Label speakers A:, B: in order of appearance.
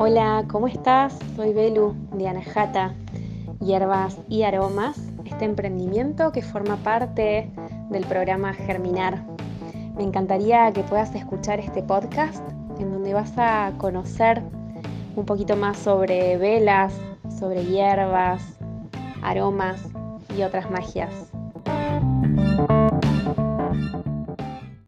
A: Hola, ¿cómo estás? Soy Belu de Anajata, Hierbas y Aromas, este emprendimiento que forma parte del programa Germinar. Me encantaría que puedas escuchar este podcast en donde vas a conocer un poquito más sobre velas, sobre hierbas, aromas y otras magias.